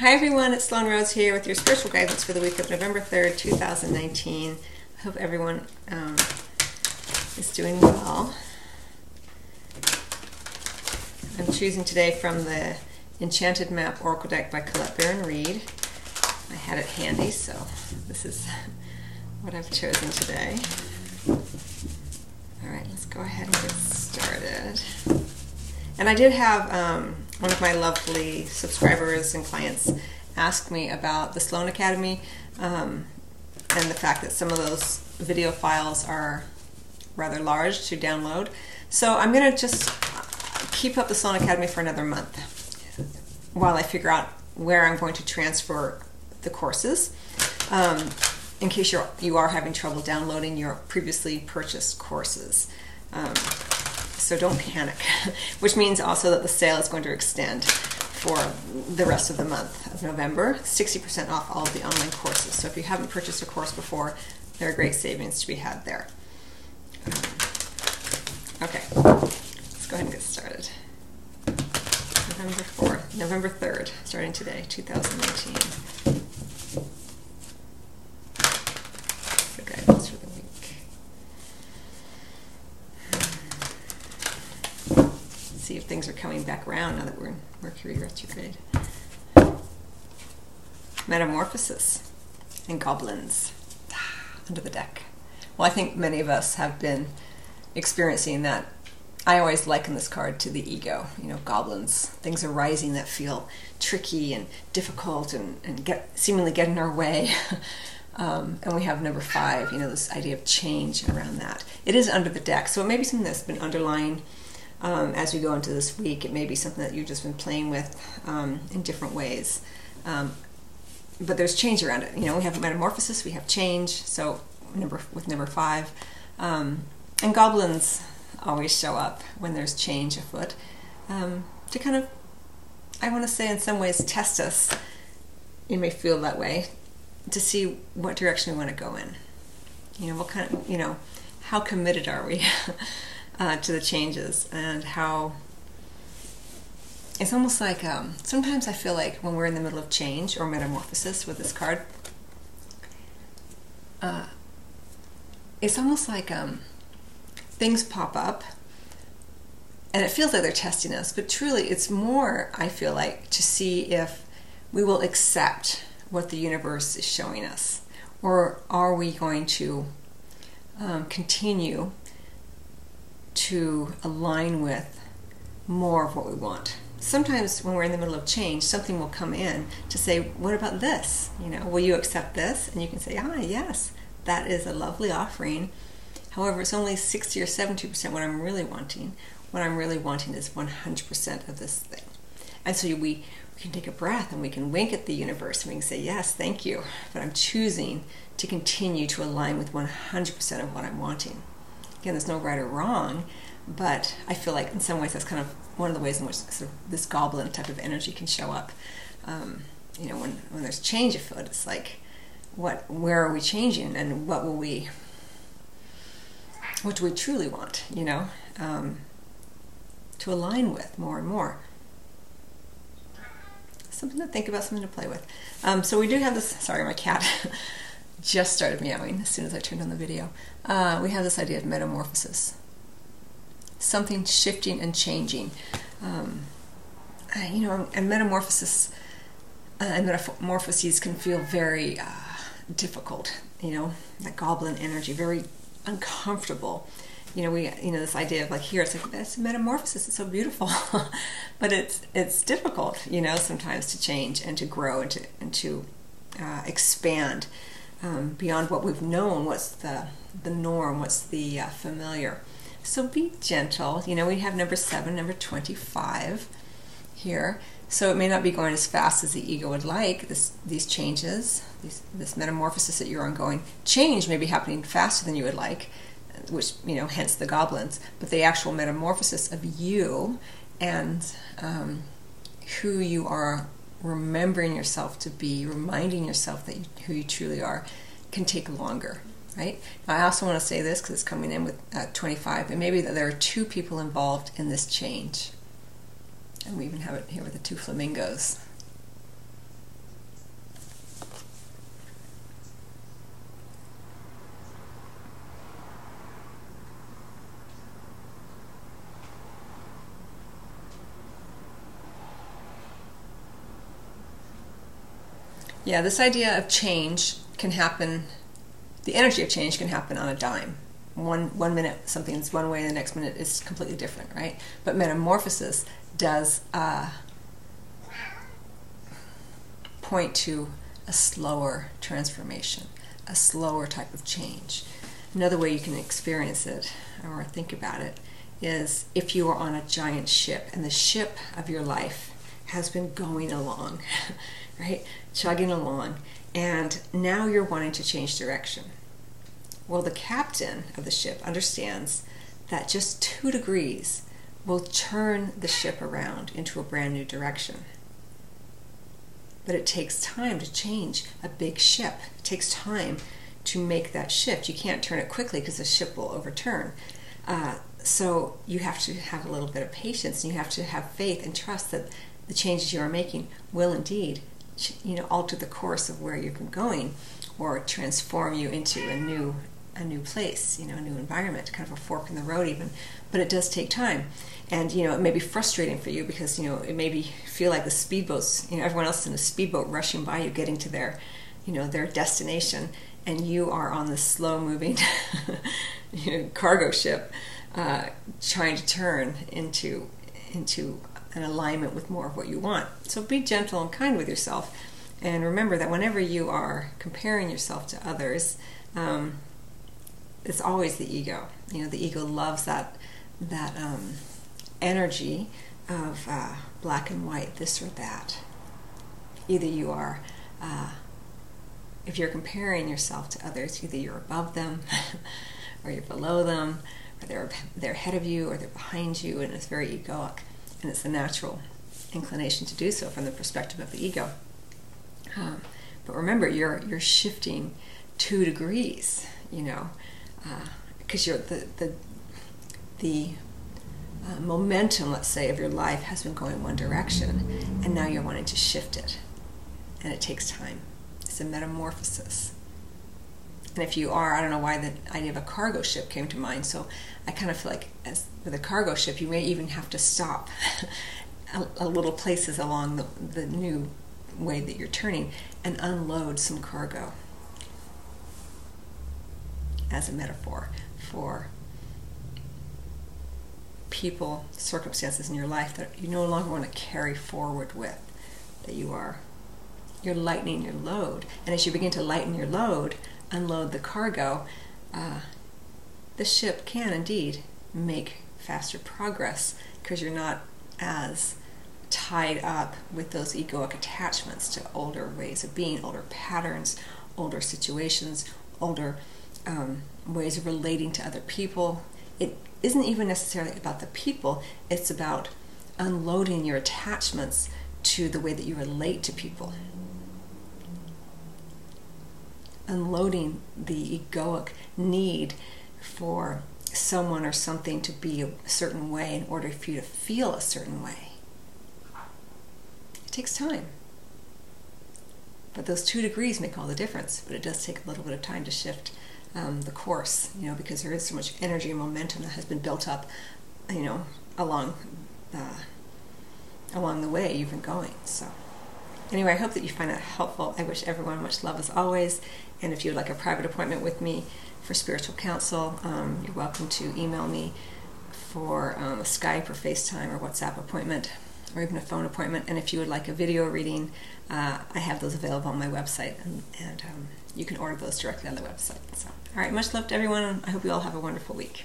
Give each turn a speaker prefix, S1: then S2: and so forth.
S1: Hi everyone, it's Sloan Rose here with your spiritual guidance for the week of November 3rd, 2019. I hope everyone um, is doing well. I'm choosing today from the Enchanted Map Oracle deck by Colette Baron Reid. I had it handy, so this is what I've chosen today. All right, let's go ahead and get started. And I did have um, one of my lovely subscribers and clients asked me about the Sloan Academy um, and the fact that some of those video files are rather large to download. So I'm going to just keep up the Sloan Academy for another month while I figure out where I'm going to transfer the courses. Um, in case you're you are having trouble downloading your previously purchased courses. Um, so don't panic, which means also that the sale is going to extend for the rest of the month of November. 60% off all of the online courses. So if you haven't purchased a course before, there are great savings to be had there. Um, okay, let's go ahead and get started. November 4th, November 3rd, starting today, 2019. see if things are coming back around now that we're in Mercury retrograde. Metamorphosis and goblins under the deck. Well, I think many of us have been experiencing that. I always liken this card to the ego. You know, goblins, things arising that feel tricky and difficult and, and get seemingly get in our way. Um, and we have number five, you know, this idea of change around that. It is under the deck, so it may be something that's been underlying um, as we go into this week. It may be something that you've just been playing with um, in different ways. Um, but there's change around it. You know, we have metamorphosis, we have change. So number with number five, um, and goblins always show up when there's change afoot um, to kind of, I want to say, in some ways, test us. You may feel that way to see what direction we want to go in. You know, what kind of, you know, how committed are we? uh, to the changes and how it's almost like um, sometimes I feel like when we're in the middle of change or metamorphosis with this card, uh, it's almost like um, things pop up and it feels like they're testing us, but truly it's more, I feel like, to see if we will accept what the universe is showing us or are we going to um, continue to align with more of what we want. Sometimes when we're in the middle of change, something will come in to say, "What about this? You know, will you accept this?" And you can say, "Ah, yes, that is a lovely offering." However, it's only 60 or 70% what I'm really wanting. What I'm really wanting is 100% of this thing. And so we, we can take a breath and we can wink at the universe and we can say, Yes, thank you. But I'm choosing to continue to align with 100% of what I'm wanting again, there's no right or wrong, but I feel like in some ways that's kind of one of the ways in which sort of this goblin type of energy can show up. Um, you know, when, when there's change afoot, it's like, what, where are we changing and what will we, what do we truly want, you know, um, to align with more and more. Something to think about, something to play with. Um, so we do have this, sorry, my cat just started meowing as soon as I turned on the video. Uh, we have this idea of metamorphosis. Something shifting and changing. Um, you know, and metamorphosis uh, and metamorphoses can feel very uh, difficult, you know, that goblin energy, very uncomfortable. You know, we, you know, this idea of like here, it's like metamorphosis. It's so beautiful, but it's it's difficult, you know, sometimes to change and to grow and to and to uh, expand um, beyond what we've known, what's the, the norm, what's the uh, familiar. So be gentle. You know, we have number seven, number 25 here. So it may not be going as fast as the ego would like, this, these changes, these, this metamorphosis that you're ongoing. Change may be happening faster than you would like, which, you know, hence the goblins. But the actual metamorphosis of you and um, who you are remembering yourself to be, reminding yourself that you, who you truly are, can take longer, right? Now, I also want to say this because it's coming in with uh, 25, and maybe that there are two people involved in this change. And we even have it here with the two flamingos. Yeah, this idea of change can happen. The energy of change can happen on a dime. One one minute something's one way, and the next minute is completely different, right? But metamorphosis does uh, point to a slower transformation, a slower type of change. Another way you can experience it or think about it is if you are on a giant ship and the ship of your life has been going along, right? Chugging along, and now you're wanting to change direction. Well, the captain of the ship understands that just two degrees will turn the ship around into a brand new direction. But it takes time to change a big ship. It takes time to make that shift. You can't turn it quickly because the ship will overturn. Uh, so you have to have a little bit of patience and you have to have faith and trust that the changes you are making will indeed you know alter the course of where you've been going or transform you into a new a new place you know a new environment kind of a fork in the road even. But it does take time. And you know it may be frustrating for you because you know it may be feel like the speedboats you know everyone else in a speedboat rushing by you getting to their you know their destination and you are on this slow moving you know, cargo ship uh, trying to turn into into alignment with more of what you want. So be gentle and kind with yourself, and remember that whenever you are comparing yourself to others, um, it's always the ego. You know, the ego loves that that um, energy of uh, black and white, this or that. Either you are, uh, if you're comparing yourself to others, either you're above them, or you're below them, or they're they're ahead of you, or they're behind you, and it's very egoic and it's the natural inclination to do so from the perspective of the ego. Um, but remember, you're you're shifting two degrees, you know, because uh, you're the the the uh, momentum, let's say, of your life has been going one direction, and now you're wanting to shift it, and it takes time. It's a metamorphosis. And if you are, I don't know why the idea of a cargo ship came to mind. So I kind of feel like, as with a cargo ship, you may even have to stop a, a little places along the, the new way that you're turning and unload some cargo as a metaphor for people, circumstances in your life that you no longer want to carry forward with, that you are you're lightening your load. And as you begin to lighten your load, unload the cargo, uh, the ship can indeed make faster progress because you're not as tied up with those egoic attachments to older ways of being, older patterns, older situations, older um, ways of relating to other people. It isn't even necessarily about the people, it's about unloading your attachments to the way that you relate to people unloading the egoic need for someone or something to be a certain way in order for you to feel a certain way. It takes time. But those two degrees make all the difference, but it does take a little bit of time to shift um, the course, you know, because there is so much energy and momentum that has been built up, you know, along uh, along the way you've been going. So. Anyway, I hope that you find that helpful. I wish everyone much love as always. And if you'd like a private appointment with me for spiritual counsel, um, you're welcome to email me for um, a Skype or FaceTime or WhatsApp appointment or even a phone appointment. And if you would like a video reading, uh, I have those available on my website, and, and um, you can order those directly on the website. So, all right, much love to everyone. I hope you all have a wonderful week.